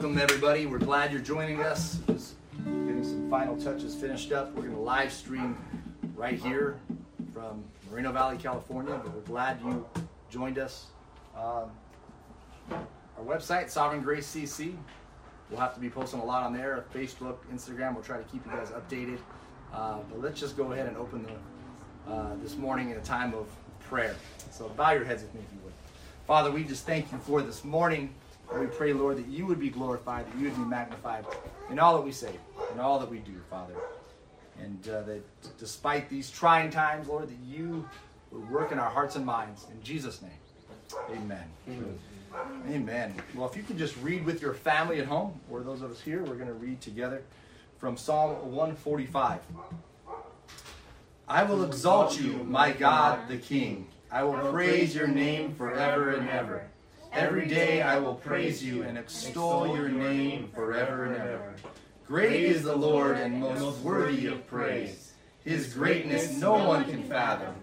welcome everybody. We're glad you're joining us. Just getting some final touches finished up. We're going to live stream right here from Moreno Valley, California. But we're glad you joined us. Um, our website, Sovereign Grace CC. We'll have to be posting a lot on there. Facebook, Instagram. We'll try to keep you guys updated. Uh, but let's just go ahead and open the uh, this morning in a time of prayer. So bow your heads with me if you would. Father, we just thank you for this morning. And we pray, Lord, that you would be glorified, that you would be magnified in all that we say, in all that we do, Father. And uh, that despite these trying times, Lord, that you would work in our hearts and minds. In Jesus' name, amen. Amen. amen. Well, if you could just read with your family at home, or those of us here, we're going to read together from Psalm 145. I will exalt you, my God, the King. I will praise your name forever and ever. Every day I will praise you and extol your name forever and ever. Great is the Lord and most worthy of praise. His greatness no one can fathom.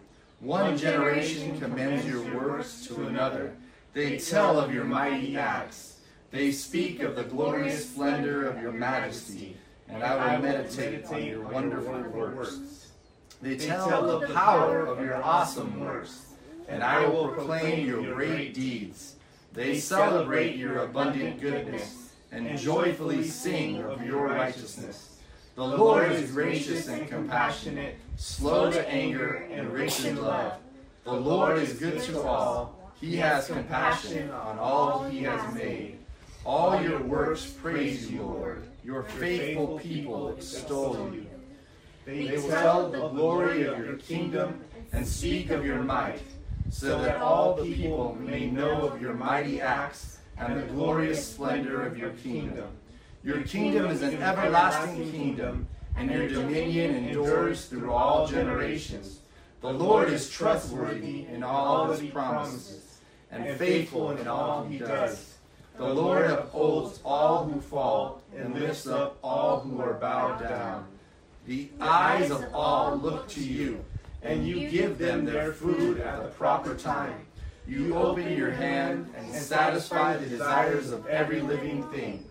One generation commends your works to another. They tell of your mighty acts. They speak of the glorious splendor of your majesty, and I will meditate on your wonderful works. They tell of the power of your awesome works, and I will proclaim your great deeds. They celebrate your abundant goodness and joyfully sing of your righteousness. The Lord is gracious and compassionate, slow to anger and rich in love. The Lord is good to all. He has compassion on all he has made. All your works praise you, Lord. Your faithful people extol you. They will tell the glory of your kingdom and speak of your might so that all the people may know of your mighty acts and the glorious splendor of your kingdom. Your kingdom is an everlasting kingdom, and your dominion endures through all generations. The Lord is trustworthy in all his promises, and faithful in all he does. The Lord upholds all who fall, and lifts up all who are bowed down. The eyes of all look to you and you give them their food at the proper time. You open your hand and satisfy the desires of every living thing.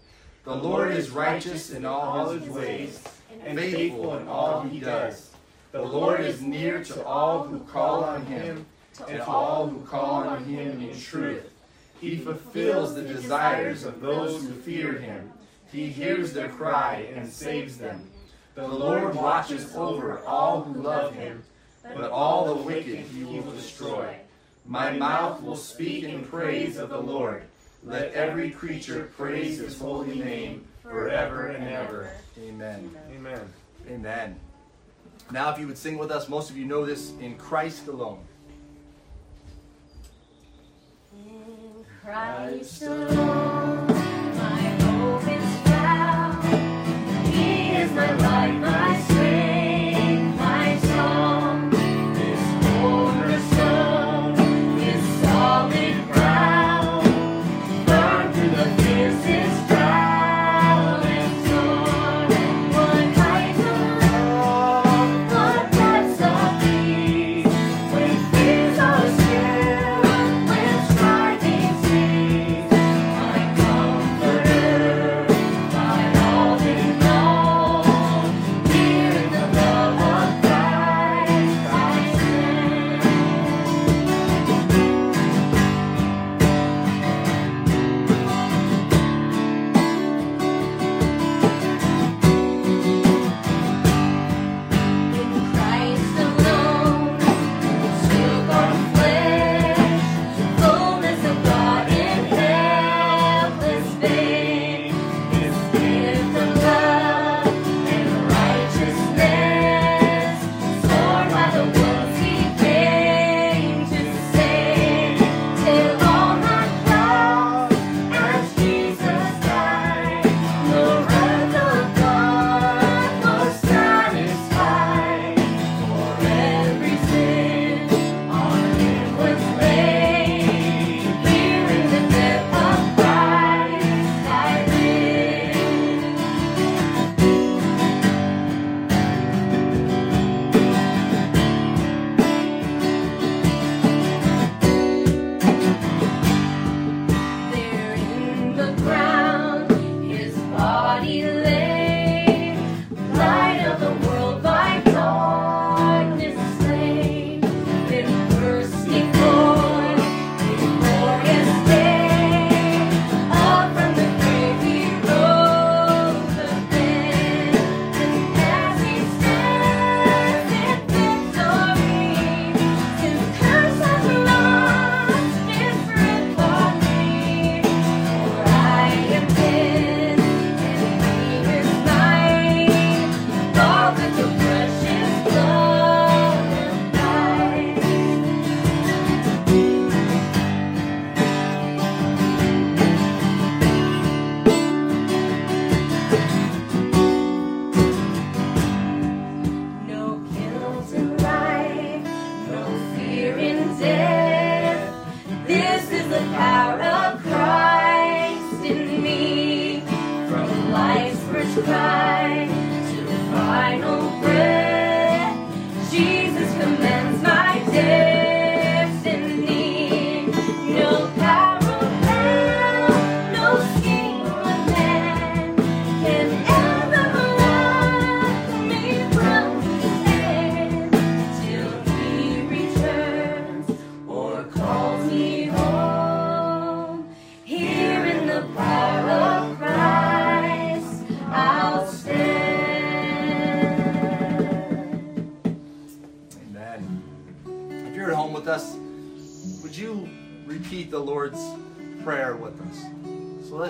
The Lord is righteous in all his ways, and faithful in all he does. The Lord is near to all who call on him, and to all who call on him in truth. He fulfills the desires of those who fear him. He hears their cry and saves them. The Lord watches over all who love him but all the wicked he will destroy. My mouth will speak in praise of the Lord. Let every creature praise his holy name forever and ever. Amen. Amen. Amen. Now, if you would sing with us, most of you know this in Christ alone. In Christ alone,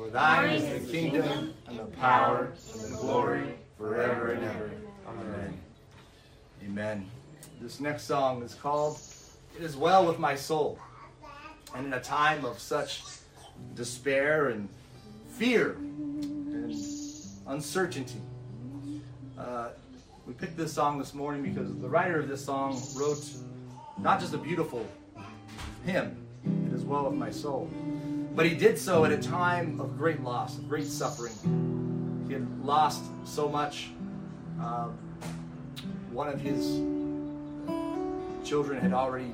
For thine is the kingdom, and the power, and the glory, forever and ever. Amen. Amen. This next song is called It Is Well With My Soul. And in a time of such despair and fear and uncertainty, uh, we picked this song this morning because the writer of this song wrote not just a beautiful hymn, It Is Well With My Soul, but he did so at a time of great loss, of great suffering. He had lost so much. Um, one of his children had already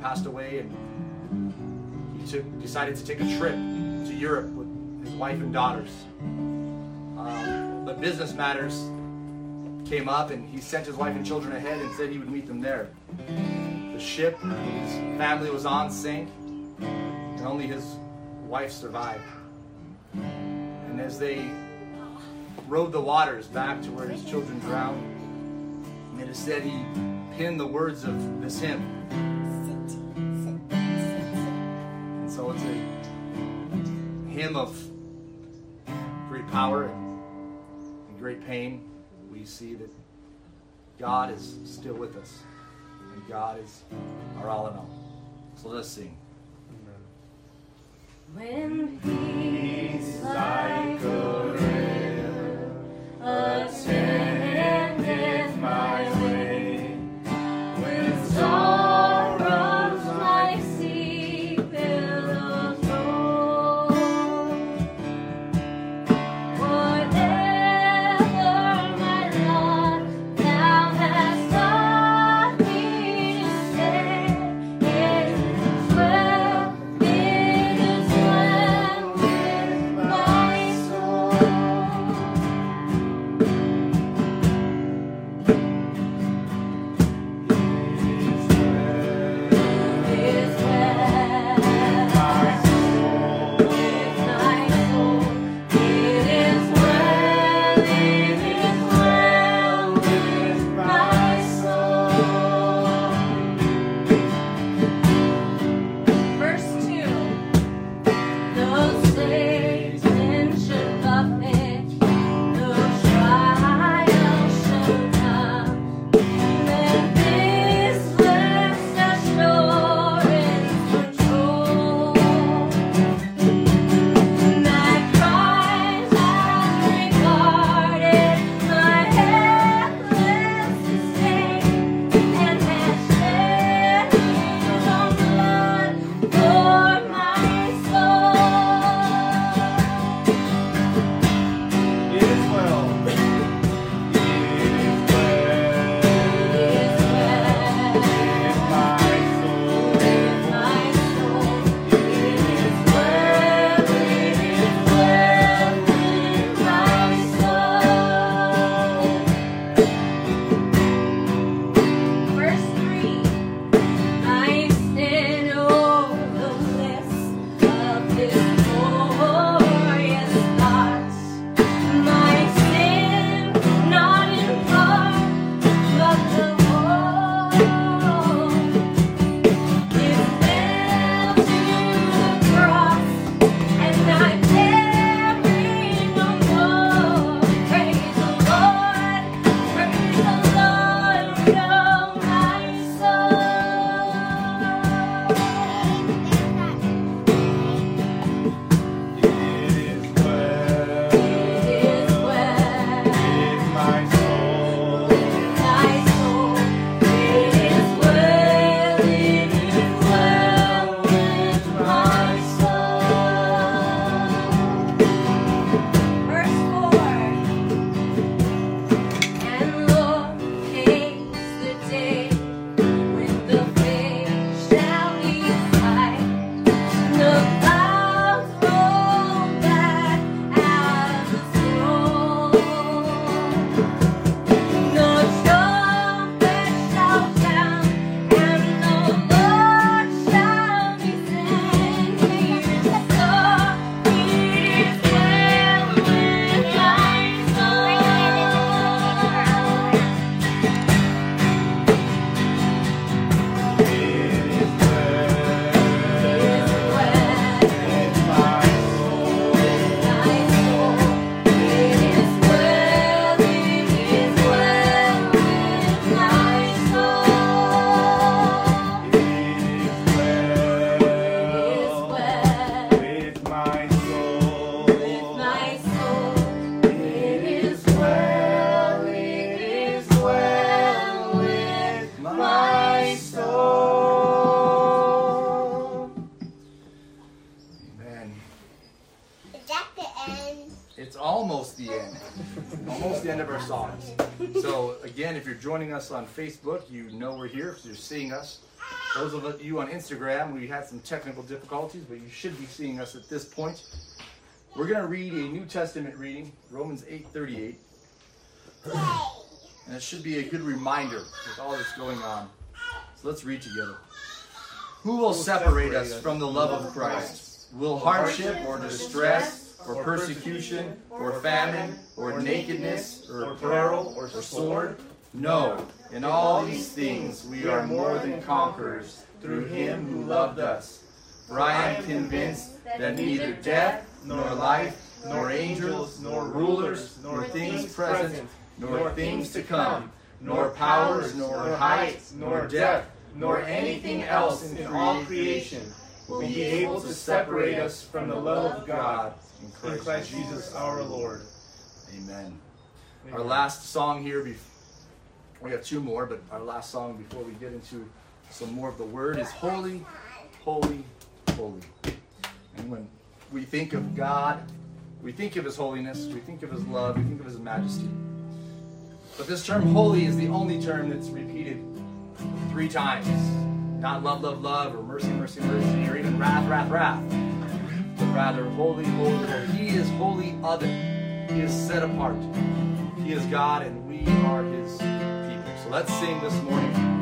passed away, and he took, decided to take a trip to Europe with his wife and daughters. Um, but business matters came up, and he sent his wife and children ahead and said he would meet them there. The ship his family was on sank, and only his wife survived. And as they rode the waters back to where his children drowned, it is said he penned the words of this hymn. And so it's a hymn of great power and, great pain. We see that God is still with us, and God is our all in all. So let's sing. When peace like a river attendeth my joining us on Facebook, you know we're here because you're seeing us. Those of you on Instagram, we had some technical difficulties, but you should be seeing us at this point. We're going to read a New Testament reading, Romans 8:38. And it should be a good reminder with all that's going on. So let's read together. Who will separate us from the love of Christ? Will hardship or distress or persecution or famine or nakedness or peril or sword? No, in all these things we are more than conquerors through him who loved us. For I am convinced that neither death nor life nor angels nor rulers nor things present nor things to come nor powers nor height nor depth nor anything else in all creation will be able to separate us from the love of God in Christ Jesus our Lord. Amen. Our last song here, bef- we have two more, but our last song before we get into some more of the word is Holy, Holy, Holy. And when we think of God, we think of His holiness, we think of His love, we think of His majesty. But this term holy is the only term that's repeated three times. Not love, love, love, or mercy, mercy, mercy, or even wrath, wrath, wrath. But rather holy, holy, holy. He is holy other. He is set apart. He is God and we are his let's sing this morning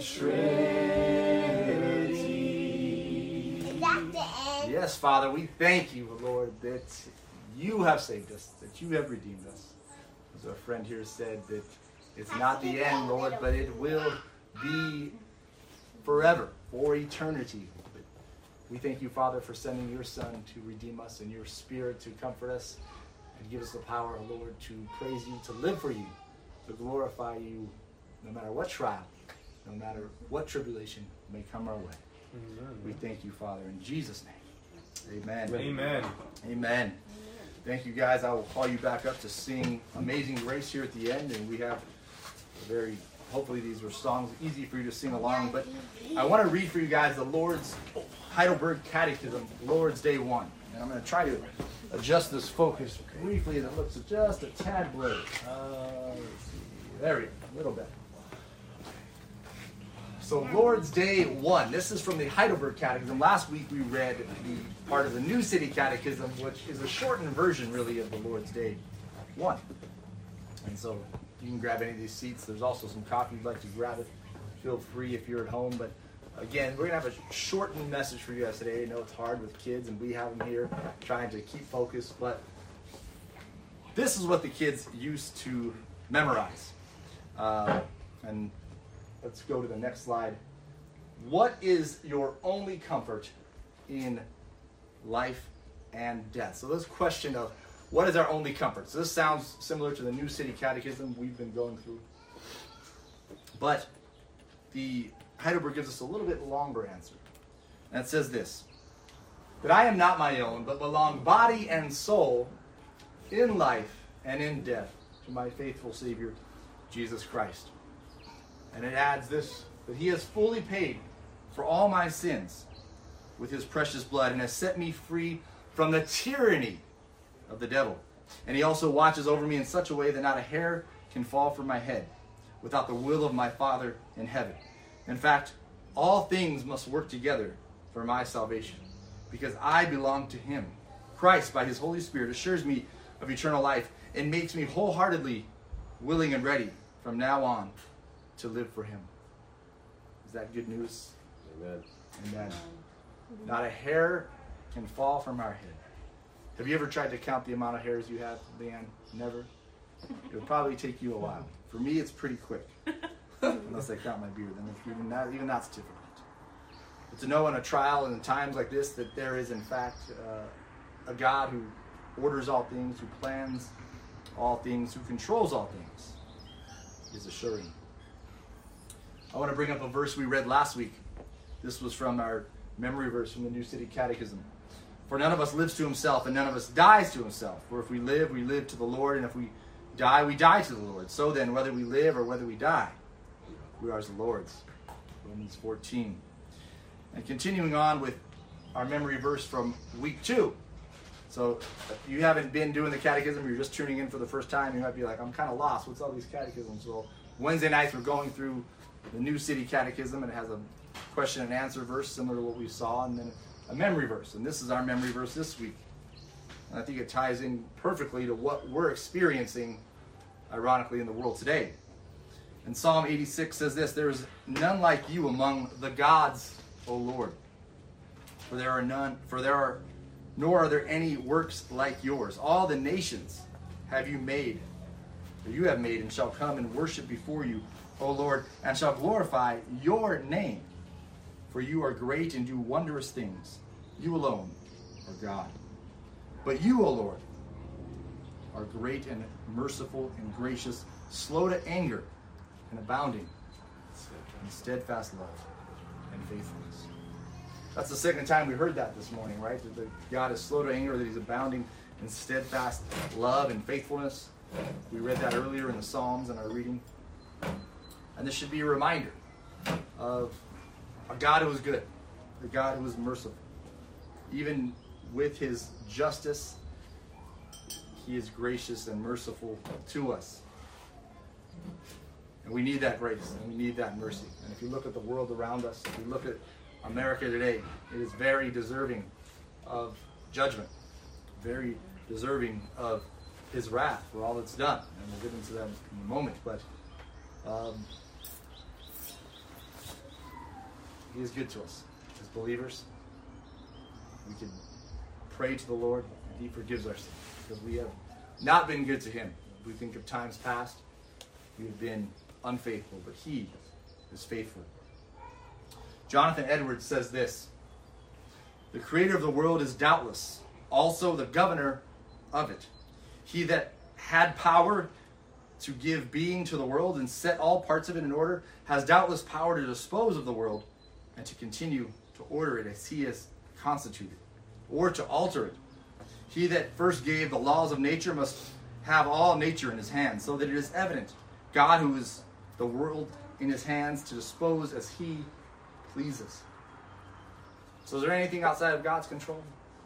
Trinity. The end? Yes, Father, we thank you, Lord, that you have saved us, that you have redeemed us. As our friend here said, that it's not the end, Lord, but it will be forever, for eternity. But we thank you, Father, for sending your Son to redeem us and your Spirit to comfort us and give us the power, Lord, to praise you, to live for you, to glorify you, no matter what trial, no matter what tribulation may come our way. We thank you, Father, in Jesus' name. Amen. Amen. Amen. Thank you, guys. I will call you back up to sing Amazing Grace here at the end, and we have a very, hopefully, these were songs easy for you to sing along. But I want to read for you guys the Lord's Heidelberg Catechism, Lord's Day 1. And I'm going to try to adjust this focus briefly, and it looks just a tad blurry. Uh. There we go, a little bit. So, Lord's Day 1. This is from the Heidelberg Catechism. Last week we read the part of the New City Catechism, which is a shortened version, really, of the Lord's Day 1. And so you can grab any of these seats. There's also some coffee you'd like to grab it. Feel free if you're at home. But again, we're going to have a shortened message for you guys today. I know it's hard with kids, and we have them here trying to keep focus. But this is what the kids used to memorize. Uh, and let's go to the next slide. What is your only comfort in life and death? So this question of what is our only comfort? So this sounds similar to the New City Catechism we've been going through. But the Heidelberg gives us a little bit longer answer. And it says this that I am not my own, but belong body and soul in life and in death to my faithful Savior, Jesus Christ. And it adds this that he has fully paid for all my sins with his precious blood and has set me free from the tyranny of the devil. And he also watches over me in such a way that not a hair can fall from my head without the will of my Father in heaven. In fact, all things must work together for my salvation because I belong to him. Christ, by his Holy Spirit, assures me of eternal life and makes me wholeheartedly willing and ready from now on to live for him. Is that good news? Amen. Amen. Not a hair can fall from our head. Have you ever tried to count the amount of hairs you have, Leanne? Never? It would probably take you a while. For me, it's pretty quick. Unless I count my beard, then even, that, even that's difficult. But to know in a trial and in times like this that there is, in fact, uh, a God who orders all things, who plans all things, who controls all things, is assuring. I want to bring up a verse we read last week. This was from our memory verse from the New City Catechism. For none of us lives to himself, and none of us dies to himself. For if we live, we live to the Lord, and if we die, we die to the Lord. So then, whether we live or whether we die, we are the Lord's. Romans 14. And continuing on with our memory verse from week two. So if you haven't been doing the catechism, you're just tuning in for the first time, you might be like, I'm kind of lost. What's all these catechisms? Well, Wednesday nights we're going through the New City Catechism, and it has a question and answer verse similar to what we saw, and then a memory verse. And this is our memory verse this week. And I think it ties in perfectly to what we're experiencing, ironically, in the world today. And Psalm 86 says this There is none like you among the gods, O Lord. For there are none, for there are, nor are there any works like yours. All the nations have you made, or you have made, and shall come and worship before you, O Lord, and shall glorify your name. For you are great and do wondrous things. You alone are God. But you, O Lord, are great and merciful and gracious, slow to anger, and abounding in steadfast love and faithfulness. That's the second time we heard that this morning, right? That God is slow to anger, that He's abounding in steadfast love and faithfulness. We read that earlier in the Psalms in our reading. And this should be a reminder of a God who is good, a God who is merciful. Even with his justice, he is gracious and merciful to us. And we need that grace and we need that mercy. And if you look at the world around us, if you look at America today, it is very deserving of judgment. very deserving of his wrath for all that's done. And we'll get into that in a moment. But um, he is good to us as believers. We can pray to the Lord and he forgives our sins because we have not been good to him. If we think of times past, we have been unfaithful, but he is faithful. Jonathan Edwards says this The creator of the world is doubtless also the governor of it. He that had power to give being to the world and set all parts of it in order has doubtless power to dispose of the world and to continue to order it as he has constituted, or to alter it. He that first gave the laws of nature must have all nature in his hands, so that it is evident God, who is the world in his hands, to dispose as he pleases. So, is there anything outside of God's control?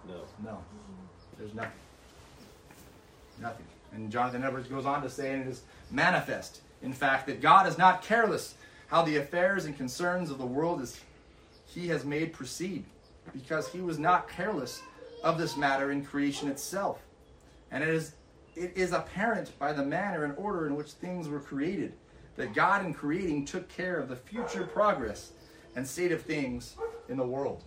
No. No. There's nothing. Nothing. And Jonathan Edwards goes on to say, and it is manifest, in fact, that God is not careless how the affairs and concerns of the world is he has made proceed, because he was not careless of this matter in creation itself. And it is it is apparent by the manner and order in which things were created that God in creating took care of the future progress and state of things in the world.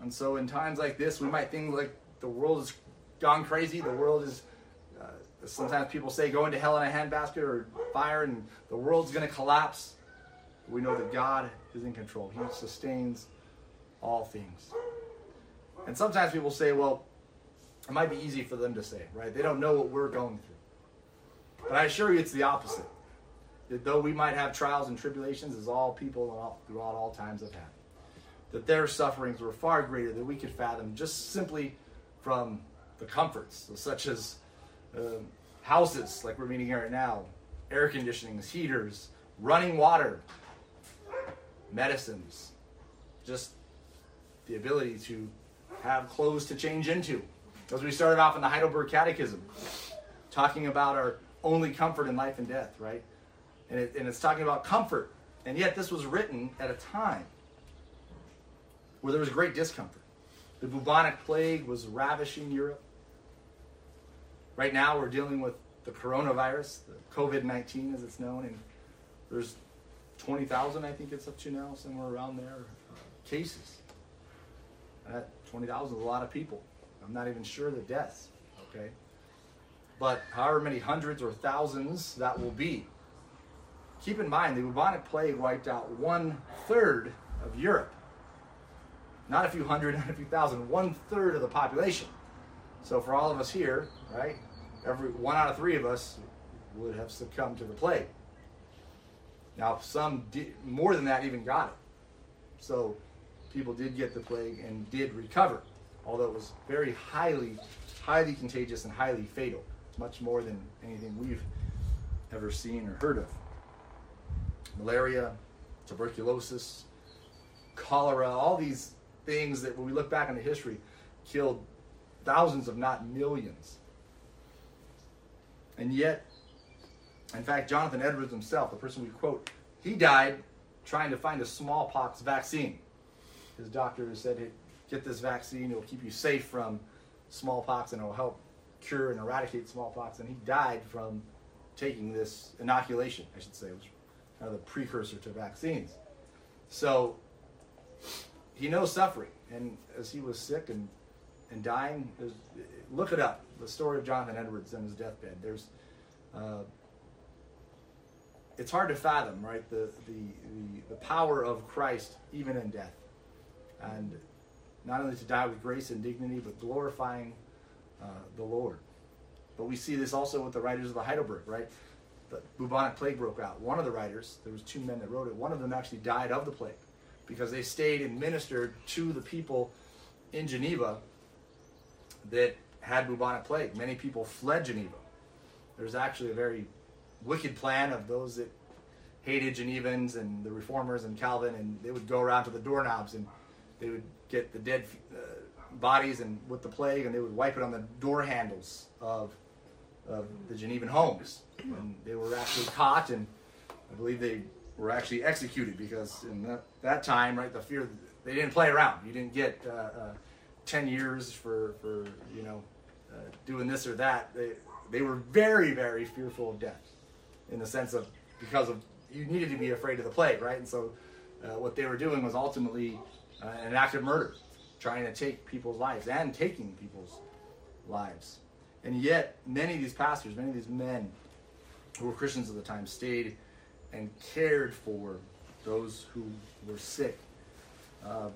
And so, in times like this, we might think like the world has gone crazy. The world is, uh, sometimes people say, go into hell in a handbasket or fire, and the world's going to collapse. We know that God is in control, He sustains all things. And sometimes people say, well, it might be easy for them to say, right? They don't know what we're going through. But I assure you, it's the opposite. That though we might have trials and tribulations, as all people throughout all times have had, that their sufferings were far greater than we could fathom just simply from the comforts, such as um, houses like we're meeting here right now, air conditionings, heaters, running water, medicines, just the ability to have clothes to change into. As we started off in the Heidelberg Catechism, talking about our only comfort in life and death, right? And, it, and it's talking about comfort. And yet, this was written at a time where there was great discomfort. The bubonic plague was ravishing Europe. Right now, we're dealing with the coronavirus, the COVID 19 as it's known, and there's 20,000, I think it's up to now, somewhere around there, uh, cases. That 20,000 is a lot of people. I'm not even sure the deaths, okay? But however many hundreds or thousands that will be, keep in mind the bubonic plague wiped out one third of Europe. Not a few hundred, not a few thousand, one third of the population. So for all of us here, right, every one out of three of us would have succumbed to the plague. Now some did, more than that even got it. So people did get the plague and did recover, although it was very highly, highly contagious and highly fatal, much more than anything we've ever seen or heard of. Malaria, tuberculosis, cholera, all these things that when we look back into history killed thousands, if not millions. And yet, in fact, Jonathan Edwards himself, the person we quote, he died trying to find a smallpox vaccine. His doctor said, hey, get this vaccine, it'll keep you safe from smallpox and it'll help cure and eradicate smallpox. And he died from taking this inoculation, I should say, which was kind of the precursor to vaccines. So he knows suffering. And as he was sick and, and dying, look it up the story of Jonathan Edwards and his deathbed. There's uh, it's hard to fathom, right? The, the, the, the power of Christ even in death. And not only to die with grace and dignity, but glorifying uh, the Lord. But we see this also with the writers of the Heidelberg, right? The bubonic plague broke out. One of the writers, there was two men that wrote it, one of them actually died of the plague because they stayed and ministered to the people in Geneva that had bubonic plague. Many people fled Geneva. There's actually a very wicked plan of those that hated Genevans and the reformers and Calvin, and they would go around to the doorknobs and they would get the dead uh, bodies and with the plague, and they would wipe it on the door handles of of the Genevan homes. And they were actually caught, and I believe they were actually executed because in that, that time, right, the fear they didn't play around. You didn't get uh, uh, 10 years for, for you know, uh, doing this or that. They, they were very, very fearful of death in the sense of because of you needed to be afraid of the plague, right? And so uh, what they were doing was ultimately uh, an act of murder, trying to take people's lives and taking people's lives. And yet, many of these pastors, many of these men who were Christians at the time, stayed and cared for those who were sick. Uh,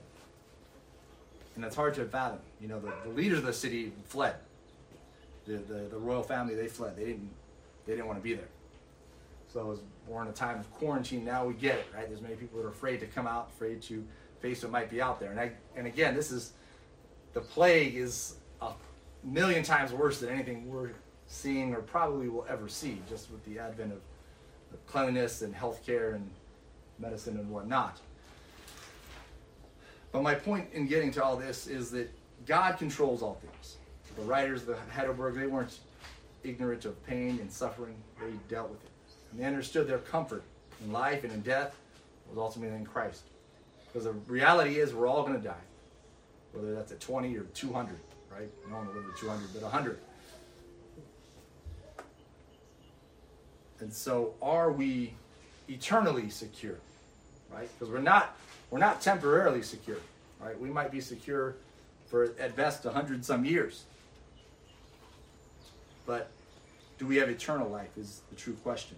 and that's hard to fathom. You know, the, the leaders of the city fled. The, the, the royal family, they fled. They didn't, they didn't want to be there. So as we're in a time of quarantine now, we get it, right? There's many people that are afraid to come out, afraid to face what might be out there. And, I, and again, this is, the plague is a million times worse than anything we're seeing or probably will ever see, just with the advent of, of cleanliness and healthcare and medicine and whatnot. But my point in getting to all this is that God controls all things. The writers of the Heidelberg, they weren't ignorant of pain and suffering. They dealt with it. And they understood their comfort in life and in death was ultimately in Christ. Because the reality is we're all going to die. Whether that's at 20 or 200, right? No one will live to 200, but 100. And so are we eternally secure? Right? Because we're not we're not temporarily secure, right? We might be secure for at best hundred some years. But do we have eternal life is the true question.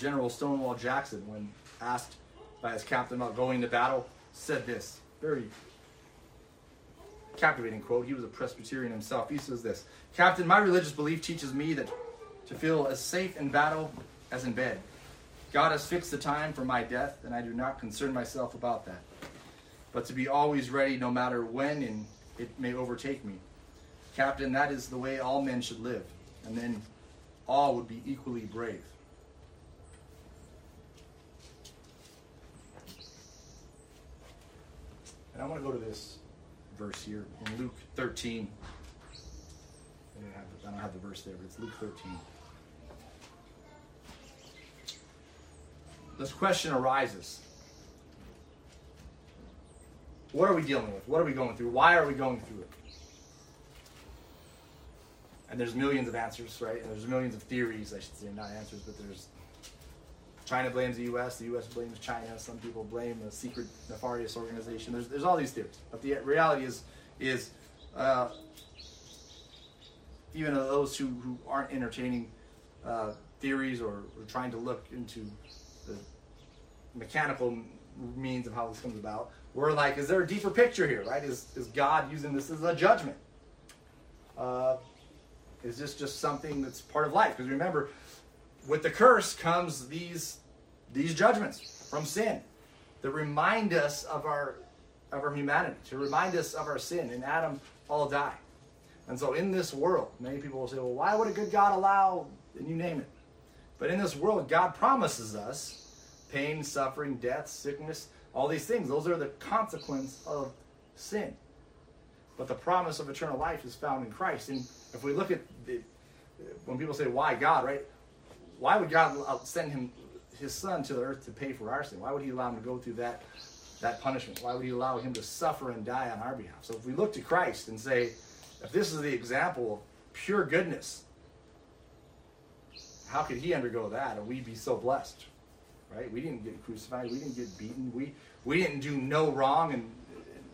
General Stonewall Jackson, when asked by his captain about going to battle, said this very captivating quote. He was a Presbyterian himself. He says this Captain, my religious belief teaches me that to feel as safe in battle as in bed. God has fixed the time for my death, and I do not concern myself about that. But to be always ready no matter when and it may overtake me. Captain, that is the way all men should live, and then all would be equally brave. And I want to go to this verse here in Luke 13. I don't have the, I don't have the verse there, but it's Luke 13. This question arises. What are we dealing with? What are we going through? Why are we going through it? And there's millions of answers, right? And there's millions of theories, I should say, not answers, but there's China blames the U.S., the U.S. blames China. Some people blame a secret nefarious organization. There's, there's all these theories, but the reality is is uh, even those who, who aren't entertaining uh, theories or, or trying to look into the mechanical means of how this comes about, we're like, is there a deeper picture here, right? Is, is God using this as a judgment? Uh, is this just something that's part of life? Because remember, with the curse comes these these judgments from sin that remind us of our of our humanity, to remind us of our sin. In Adam, all die. And so in this world, many people will say, well, why would a good God allow, and you name it. But in this world, God promises us pain, suffering, death, sickness, all these things. Those are the consequence of sin. But the promise of eternal life is found in Christ. And if we look at the, when people say, why God, right? Why would God send him, his son to the earth to pay for our sin? Why would he allow him to go through that, that punishment? Why would he allow him to suffer and die on our behalf? So if we look to Christ and say, if this is the example of pure goodness, how could he undergo that and we be so blessed? Right? We didn't get crucified. We didn't get beaten. We we didn't do no wrong and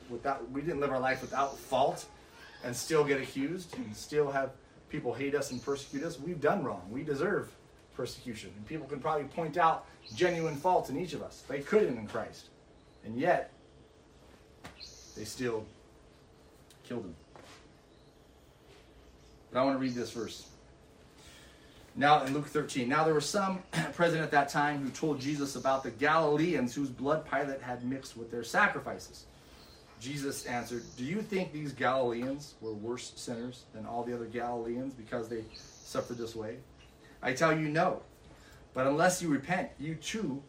without we didn't live our life without fault and still get accused and still have people hate us and persecute us. We've done wrong. We deserve persecution. And people can probably point out genuine faults in each of us. They couldn't in Christ. And yet they still killed him. But I want to read this verse. Now, in Luke 13, now there were some present at that time who told Jesus about the Galileans whose blood Pilate had mixed with their sacrifices. Jesus answered, Do you think these Galileans were worse sinners than all the other Galileans because they suffered this way? I tell you, no. But unless you repent, you too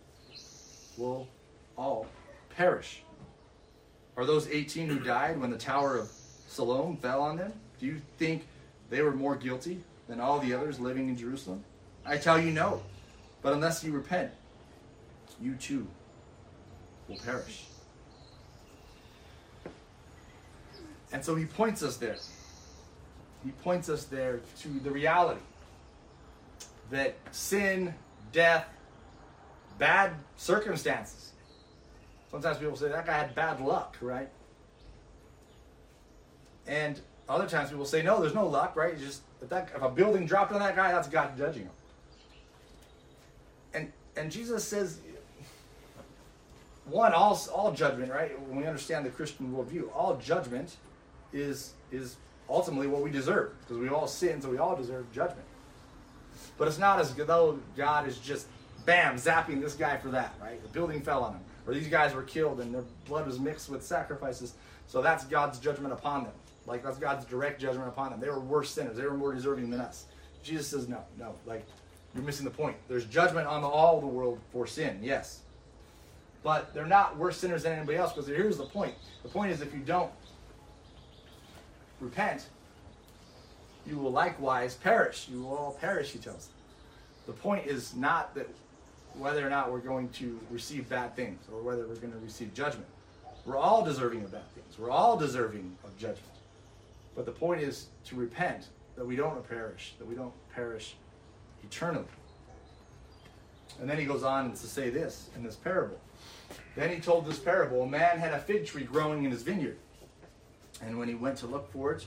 will all perish. Are those 18 who died when the Tower of Siloam fell on them? Do you think they were more guilty than all the others living in Jerusalem? I tell you, no. But unless you repent, you too will perish. And so he points us there. He points us there to the reality that sin, death, bad circumstances. Sometimes people say that guy had bad luck, right? And other times people say, no, there's no luck, right? It's just if, that, if a building dropped on that guy, that's God judging him. And and Jesus says, one, all all judgment, right? When we understand the Christian worldview, all judgment is is ultimately what we deserve because we all sin, so we all deserve judgment. But it's not as though God is just bam zapping this guy for that, right? The building fell on him, or these guys were killed and their blood was mixed with sacrifices, so that's God's judgment upon them. Like that's God's direct judgment upon them. They were worse sinners. They were more deserving than us. Jesus says, no, no, like you're missing the point. There's judgment on all the world for sin, yes. But they're not worse sinners than anybody else because here's the point. The point is if you don't repent, you will likewise perish. You will all perish, he tells them. The point is not that whether or not we're going to receive bad things or whether we're going to receive judgment. We're all deserving of bad things. We're all deserving of judgment. But the point is to repent, that we don't perish, that we don't perish eternally. And then he goes on to say this in this parable. Then he told this parable A man had a fig tree growing in his vineyard. And when he went to look for it,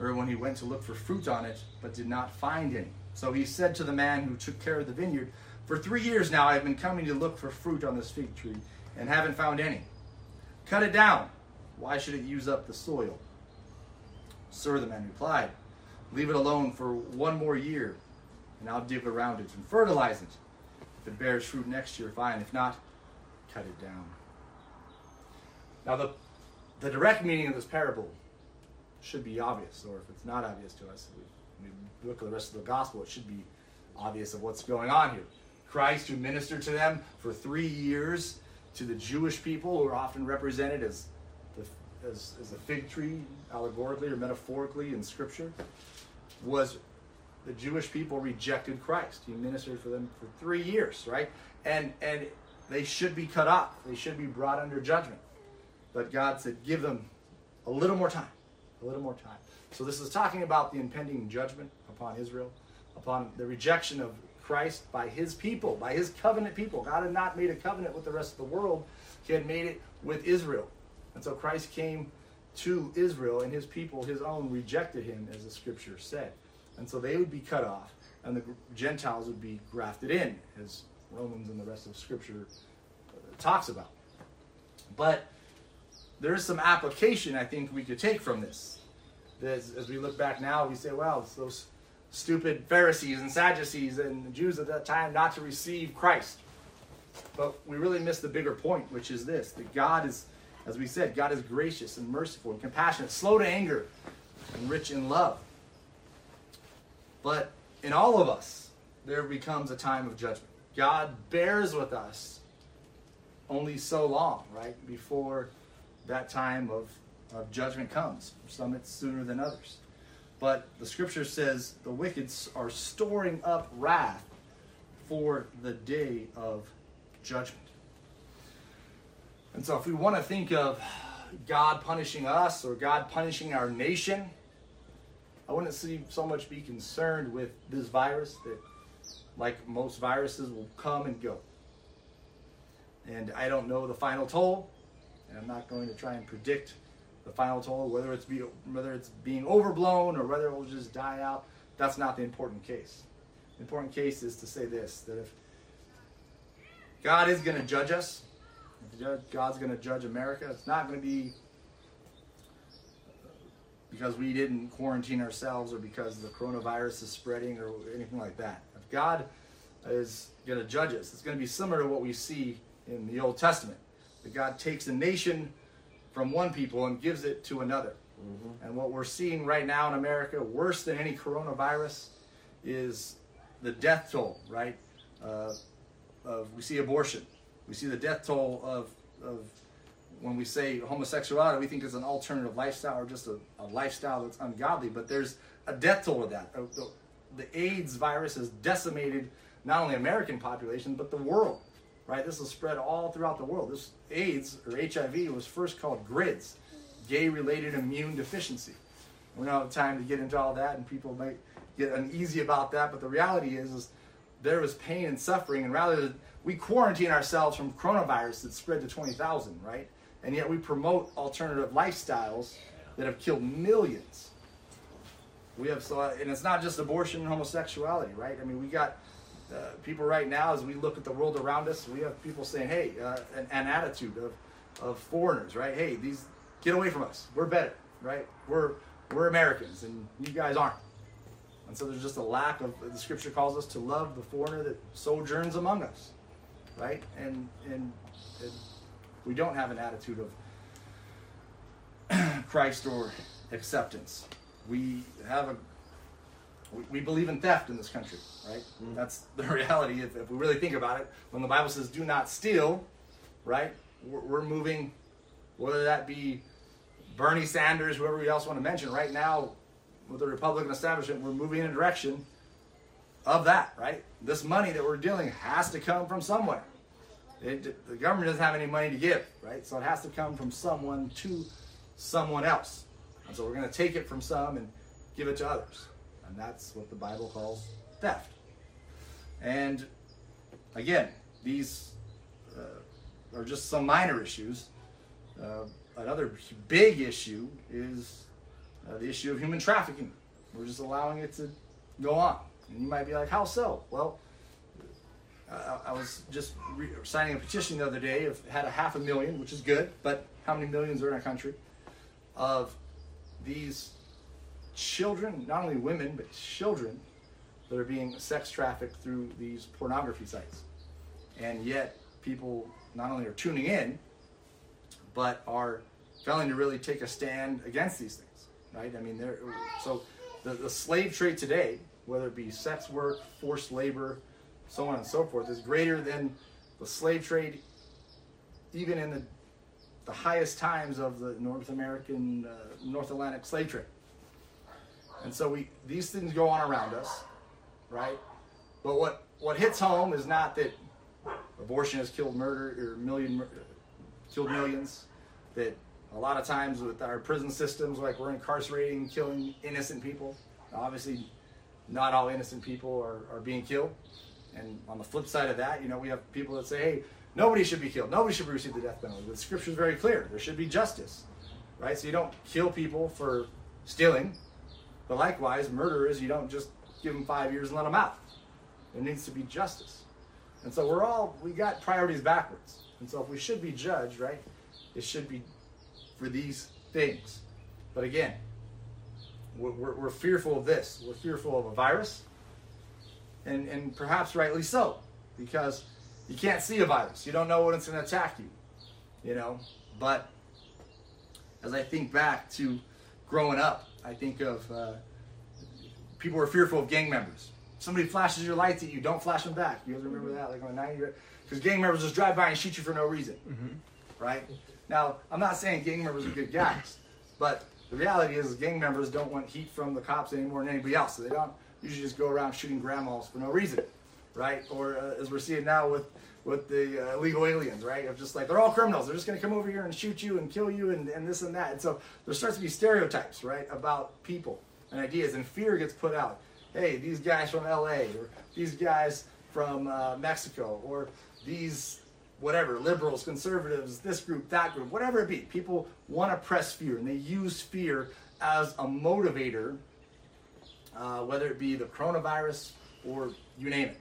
or when he went to look for fruit on it, but did not find any. So he said to the man who took care of the vineyard, For three years now I have been coming to look for fruit on this fig tree, and haven't found any. Cut it down. Why should it use up the soil? Sir, the man replied, Leave it alone for one more year, and I'll dig around it and fertilize it. If it bears fruit next year, fine. If not, cut it down. Now, the, the direct meaning of this parable should be obvious, or if it's not obvious to us, we, we look at the rest of the gospel, it should be obvious of what's going on here. Christ, who ministered to them for three years, to the Jewish people, who are often represented as the, as, as a fig tree, allegorically or metaphorically in Scripture, was the Jewish people rejected Christ. He ministered for them for three years, right? And and they should be cut off. They should be brought under judgment. But God said, give them a little more time. A little more time. So this is talking about the impending judgment upon Israel, upon the rejection of Christ by his people, by his covenant people. God had not made a covenant with the rest of the world. He had made it with Israel. And so Christ came to Israel, and his people, his own, rejected him, as the scripture said. And so they would be cut off, and the Gentiles would be grafted in, as Romans and the rest of scripture uh, talks about. But there is some application I think we could take from this. As, as we look back now, we say, well, it's those stupid Pharisees and Sadducees and the Jews at that time not to receive Christ. But we really miss the bigger point, which is this that God is, as we said, God is gracious and merciful and compassionate, slow to anger, and rich in love. But in all of us, there becomes a time of judgment. God bears with us only so long, right? Before that time of, of judgment comes. Some, it's sooner than others. But the scripture says the wicked are storing up wrath for the day of judgment. And so, if we want to think of God punishing us or God punishing our nation, I wouldn't see so much be concerned with this virus that, like most viruses, will come and go. And I don't know the final toll, and I'm not going to try and predict the final toll, whether it's be, whether it's being overblown or whether it will just die out. That's not the important case. The important case is to say this: that if God is going to judge us, if God's going to judge America, it's not going to be because we didn't quarantine ourselves or because the coronavirus is spreading or anything like that. If God is going to judge us, it's going to be similar to what we see in the Old Testament. That God takes a nation from one people and gives it to another. Mm-hmm. And what we're seeing right now in America, worse than any coronavirus, is the death toll, right? Uh, of, we see abortion. We see the death toll of, of when we say homosexuality, we think it's an alternative lifestyle or just a, a lifestyle that's ungodly, but there's a death toll of that. The, the, AIDS virus has decimated not only American population, but the world, right? This will spread all throughout the world. This AIDS, or HIV, was first called GRIDS, gay-related immune deficiency. We don't have time to get into all that, and people might get uneasy about that. But the reality is, is there was pain and suffering, and rather than we quarantine ourselves from coronavirus that spread to 20,000, right? And yet we promote alternative lifestyles that have killed millions. We have so, and it's not just abortion and homosexuality, right? I mean, we got uh, people right now as we look at the world around us. We have people saying, "Hey," uh, an, an attitude of of foreigners, right? Hey, these get away from us. We're better, right? We're we're Americans, and you guys aren't. And so there's just a lack of the Scripture calls us to love the foreigner that sojourns among us, right? And and, and we don't have an attitude of Christ or acceptance. We have a we, we believe in theft in this country, right? Mm-hmm. That's the reality. If, if we really think about it, when the Bible says "do not steal," right? We're, we're moving, whether that be Bernie Sanders, whoever we else want to mention. Right now, with the Republican establishment, we're moving in a direction of that, right? This money that we're dealing has to come from somewhere. It, the government doesn't have any money to give, right? So it has to come from someone to someone else. And so we're going to take it from some and give it to others. And that's what the Bible calls theft. And again, these uh, are just some minor issues. Uh, another big issue is uh, the issue of human trafficking. We're just allowing it to go on. And you might be like, how so? Well, I was just re- signing a petition the other day. Of, had a half a million, which is good, but how many millions are in our country? Of these children, not only women, but children that are being sex trafficked through these pornography sites. And yet, people not only are tuning in, but are failing to really take a stand against these things, right? I mean, they're, so the, the slave trade today, whether it be sex work, forced labor, so on and so forth, is greater than the slave trade even in the, the highest times of the North American, uh, North Atlantic slave trade. And so we these things go on around us, right? But what what hits home is not that abortion has killed murder or million uh, killed millions. That a lot of times with our prison systems, like we're incarcerating, killing innocent people. Obviously, not all innocent people are, are being killed. And on the flip side of that, you know, we have people that say, hey, nobody should be killed. Nobody should receive the death penalty. The scripture is very clear. There should be justice, right? So you don't kill people for stealing. But likewise, murderers, you don't just give them five years and let them out. There needs to be justice. And so we're all, we got priorities backwards. And so if we should be judged, right, it should be for these things. But again, we're, we're, we're fearful of this. We're fearful of a virus. And, and perhaps rightly so, because you can't see a virus. You don't know when it's going to attack you, you know. But as I think back to growing up, I think of uh, people are fearful of gang members. Somebody flashes your lights at you, don't flash them back. You guys remember that? Like on a 90 Because gang members just drive by and shoot you for no reason. Right? Now, I'm not saying gang members are good guys, but the reality is, is gang members don't want heat from the cops any more than anybody else. So they don't usually just go around shooting grandmas for no reason. Right? Or uh, as we're seeing now with with the uh, illegal aliens, right? Of just like they're all criminals. They're just going to come over here and shoot you and kill you and, and this and that. And so there starts to be stereotypes, right, about people and ideas, and fear gets put out. Hey, these guys from L.A. or these guys from uh, Mexico or these whatever liberals, conservatives, this group, that group, whatever it be. People want to press fear, and they use fear as a motivator, uh, whether it be the coronavirus or you name it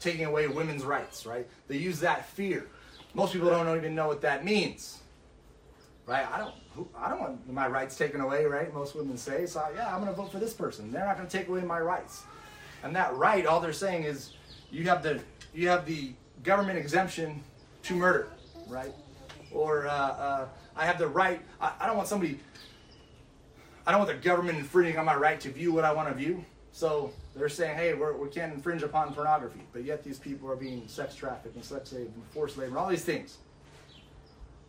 taking away women's rights, right? They use that fear. Most people don't even know what that means, right? I don't, who, I don't want my rights taken away, right? Most women say, so yeah, I'm going to vote for this person. They're not going to take away my rights, and that right, all they're saying is, you have the, you have the government exemption to murder, right? Or uh, uh, I have the right. I, I don't want somebody. I don't want the government infringing on my right to view what I want to view. So they're saying, hey, we're, we can't infringe upon pornography, but yet these people are being sex trafficked and sex slave and forced labor, and all these things.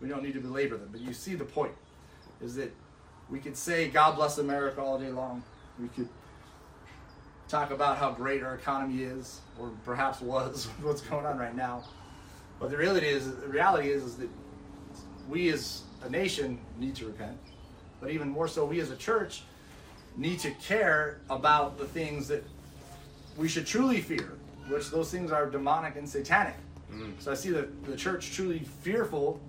We don't need to belabor them, but you see the point is that we could say God bless America all day long. We could talk about how great our economy is, or perhaps was what's going on right now. But the reality is, the reality is, is that we as a nation need to repent. But even more so, we as a church need to care about the things that we should truly fear, which those things are demonic and satanic. So I see the, the church truly fearful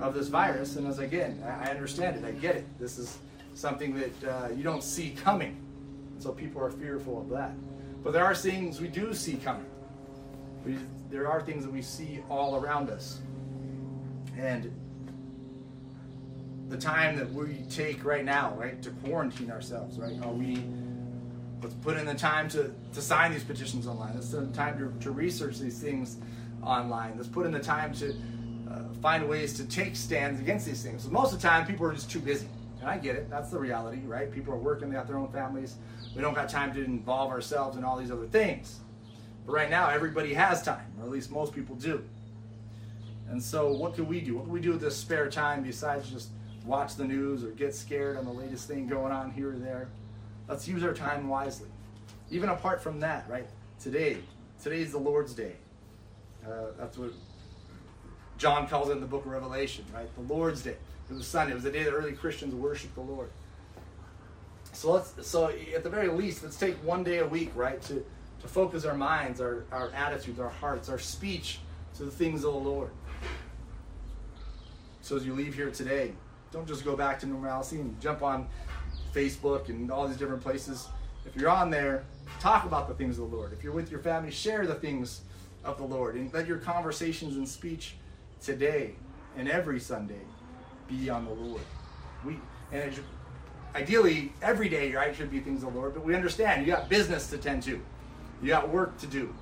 of this virus, and as again, I I understand it, I get it. This is something that uh, you don't see coming, and so people are fearful of that. But there are things we do see coming. We, there are things that we see all around us, and the time that we take right now, right, to quarantine ourselves, right? Are we let's put in the time to, to sign these petitions online. Let's put in the time to, to research these things online. Let's put in the time to uh, find ways to take stands against these things. So most of the time, people are just too busy. And I get it. That's the reality, right? People are working, they got their own families. We don't got time to involve ourselves in all these other things. But right now, everybody has time, or at least most people do. And so, what can we do? What can we do with this spare time besides just watch the news or get scared on the latest thing going on here or there? Let's use our time wisely. Even apart from that, right? Today, today is the Lord's Day. Uh, that's what John calls it in the book of Revelation, right? The Lord's Day. It was Sunday. It was the day that early Christians worshiped the Lord. So let's so at the very least, let's take one day a week, right, to, to focus our minds, our, our attitudes, our hearts, our speech to the things of the Lord. So as you leave here today, don't just go back to normalcy and jump on Facebook and all these different places. If you're on there, talk about the things of the Lord. If you're with your family, share the things of the Lord. And let your conversations and speech today and every Sunday be on the Lord. We and ideally every day, right, should be things of the Lord. But we understand you got business to tend to, you got work to do,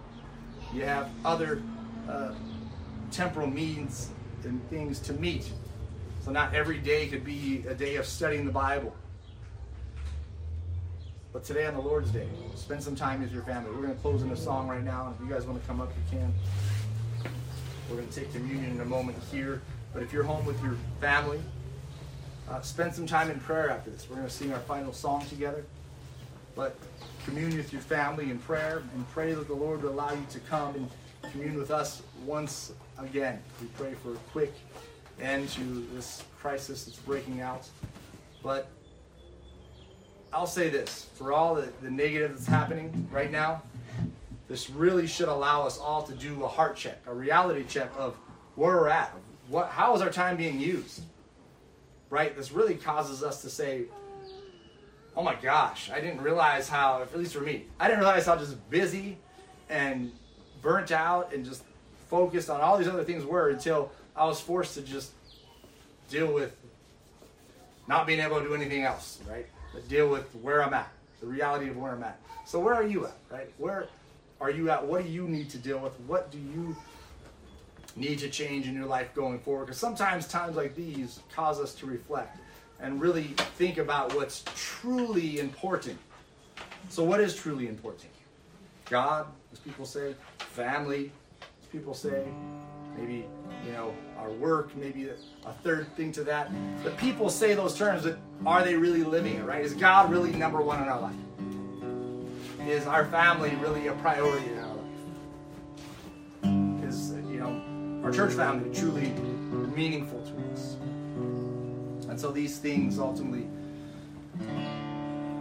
you have other uh, temporal means and things to meet. So not every day could be a day of studying the Bible. But today on the Lord's Day, spend some time with your family. We're going to close in a song right now. If you guys want to come up, you can. We're going to take communion in a moment here. But if you're home with your family, uh, spend some time in prayer after this. We're going to sing our final song together. But commune with your family in prayer and pray that the Lord will allow you to come and commune with us once again. We pray for a quick end to this crisis that's breaking out. But I'll say this for all the, the negative that's happening right now, this really should allow us all to do a heart check, a reality check of where we're at. What, how is our time being used? Right? This really causes us to say, oh my gosh, I didn't realize how, at least for me, I didn't realize how just busy and burnt out and just focused on all these other things were until I was forced to just deal with not being able to do anything else, right? But deal with where I'm at, the reality of where I'm at. So where are you at, right? Where are you at? What do you need to deal with? What do you need to change in your life going forward? Because sometimes times like these cause us to reflect and really think about what's truly important. So what is truly important? God, as people say, family, people say, maybe you know our work, maybe a third thing to that. But people say those terms, but are they really living it? Right? Is God really number one in our life? Is our family really a priority in our life? Is you know our church family truly meaningful to us? And so these things ultimately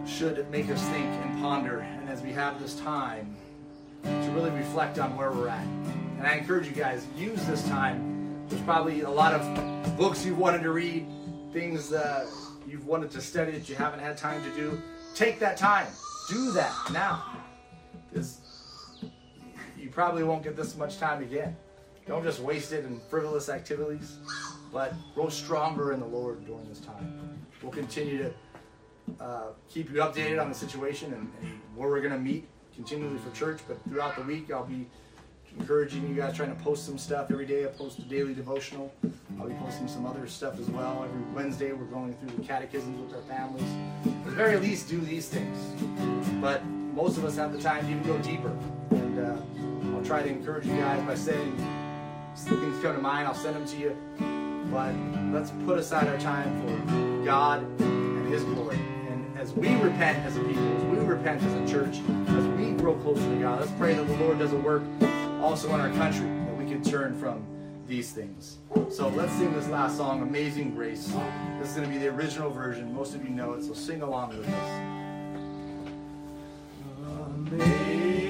should make us think and ponder. And as we have this time to really reflect on where we're at. And I encourage you guys, use this time. There's probably a lot of books you've wanted to read, things uh, you've wanted to study that you haven't had time to do. Take that time. Do that now. Because you probably won't get this much time again. Don't just waste it in frivolous activities, but grow stronger in the Lord during this time. We'll continue to uh, keep you updated on the situation and, and where we're going to meet continually for church, but throughout the week, I'll be encouraging you guys trying to post some stuff every day. I post a daily devotional. I'll be posting some other stuff as well. Every Wednesday, we're going through the catechisms with our families. At the very least, do these things. But most of us have the time to even go deeper. And uh, I'll try to encourage you guys by saying things come to mind, I'll send them to you. But let's put aside our time for God and His glory. And as we repent as a people, as we repent as a church, as we grow closer to God, let's pray that the Lord does a work also in our country, that we can turn from these things. So let's sing this last song, Amazing Grace. This is going to be the original version. Most of you know it, so sing along with us. Amazing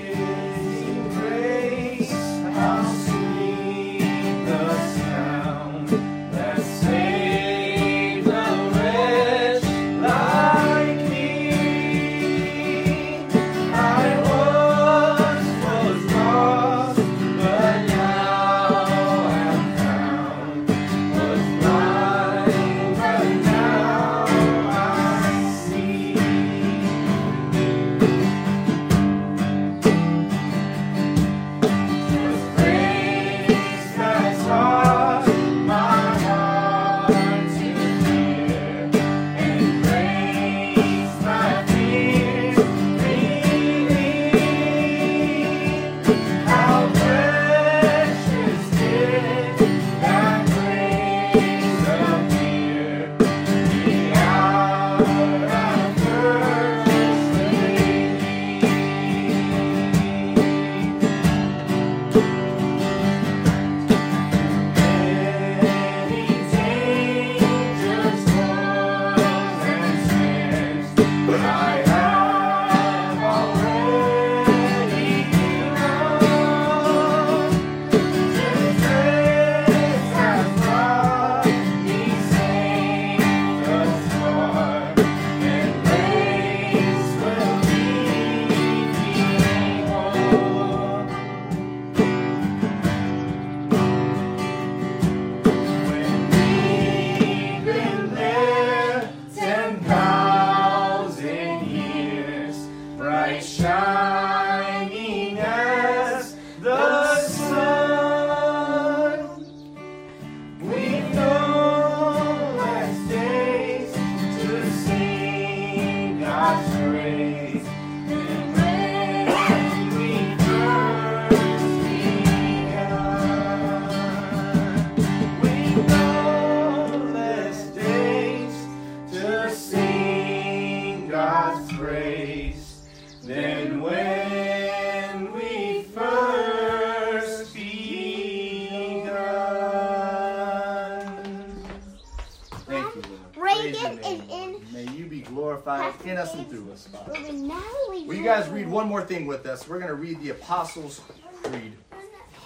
glorified in us and through us, Father. Well, now we Will you guys read one more thing with us? We're going to read the Apostles' Creed.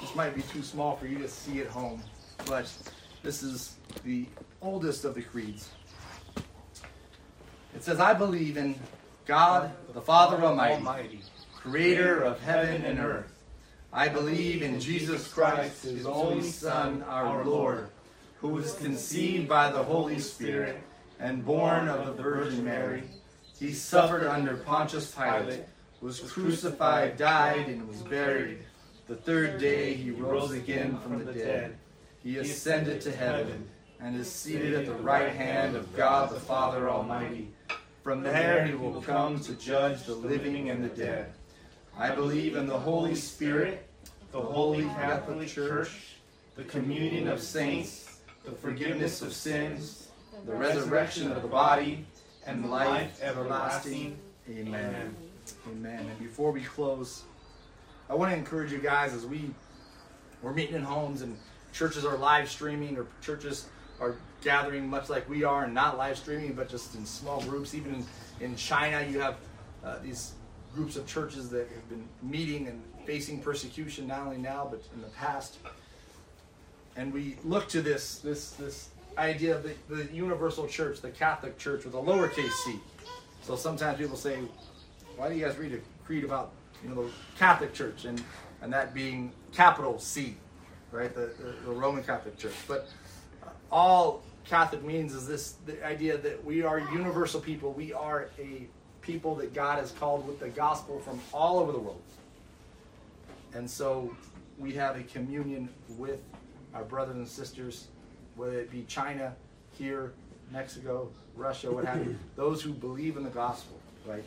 This might be too small for you to see at home, but this is the oldest of the creeds. It says, I believe in God, the Father Almighty, creator of heaven and earth. I believe in Jesus Christ, his only Son, our Lord, who was conceived by the Holy Spirit and born of the Virgin Mary. He suffered under Pontius Pilate, was crucified, died, and was buried. The third day he rose again from the dead. He ascended to heaven and is seated at the right hand of God the Father Almighty. From there he will come to judge the living and the dead. I believe in the Holy Spirit, the Holy Catholic Church, the communion of saints, the forgiveness of sins, the resurrection of the body, and life everlasting. Amen. Amen. And before we close, I want to encourage you guys as we we're meeting in homes and churches are live streaming or churches are gathering much like we are and not live streaming but just in small groups even in, in china you have uh, these groups of churches that have been meeting and facing persecution not only now but in the past and we look to this this this idea of the, the universal church the catholic church with a lowercase c so sometimes people say why do you guys read a creed about you know the Catholic Church and and that being capital C, right? The the, the Roman Catholic Church. But all Catholic means is this the idea that we are universal people. We are a people that God has called with the gospel from all over the world. And so we have a communion with our brothers and sisters, whether it be China, here, Mexico, Russia, what have you, those who believe in the gospel, right?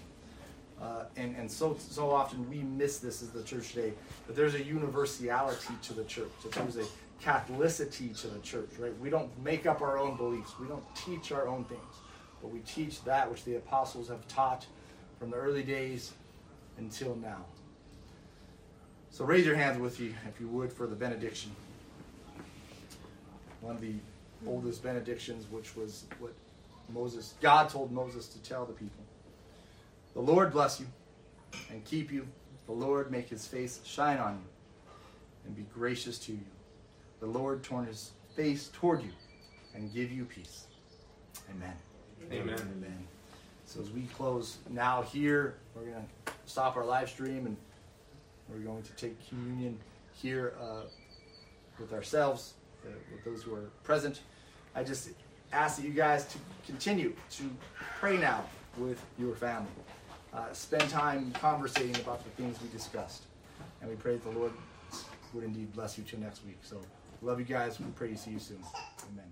Uh, and and so so often we miss this as the church today. But there's a universality to the church. That there's a Catholicity to the church, right? We don't make up our own beliefs. We don't teach our own things, but we teach that which the apostles have taught from the early days until now. So raise your hands with you, if you would, for the benediction. One of the oldest benedictions, which was what Moses, God told Moses to tell the people. The Lord bless you and keep you. The Lord make his face shine on you and be gracious to you. The Lord turn his face toward you and give you peace. Amen. Amen. Amen. So as we close now here, we're going to stop our live stream and we're going to take communion here uh, with ourselves, uh, with those who are present. I just ask that you guys to continue to pray now with your family. Uh, spend time conversating about the things we discussed. And we pray that the Lord would indeed bless you till next week. So, love you guys. We pray to see you soon. Amen.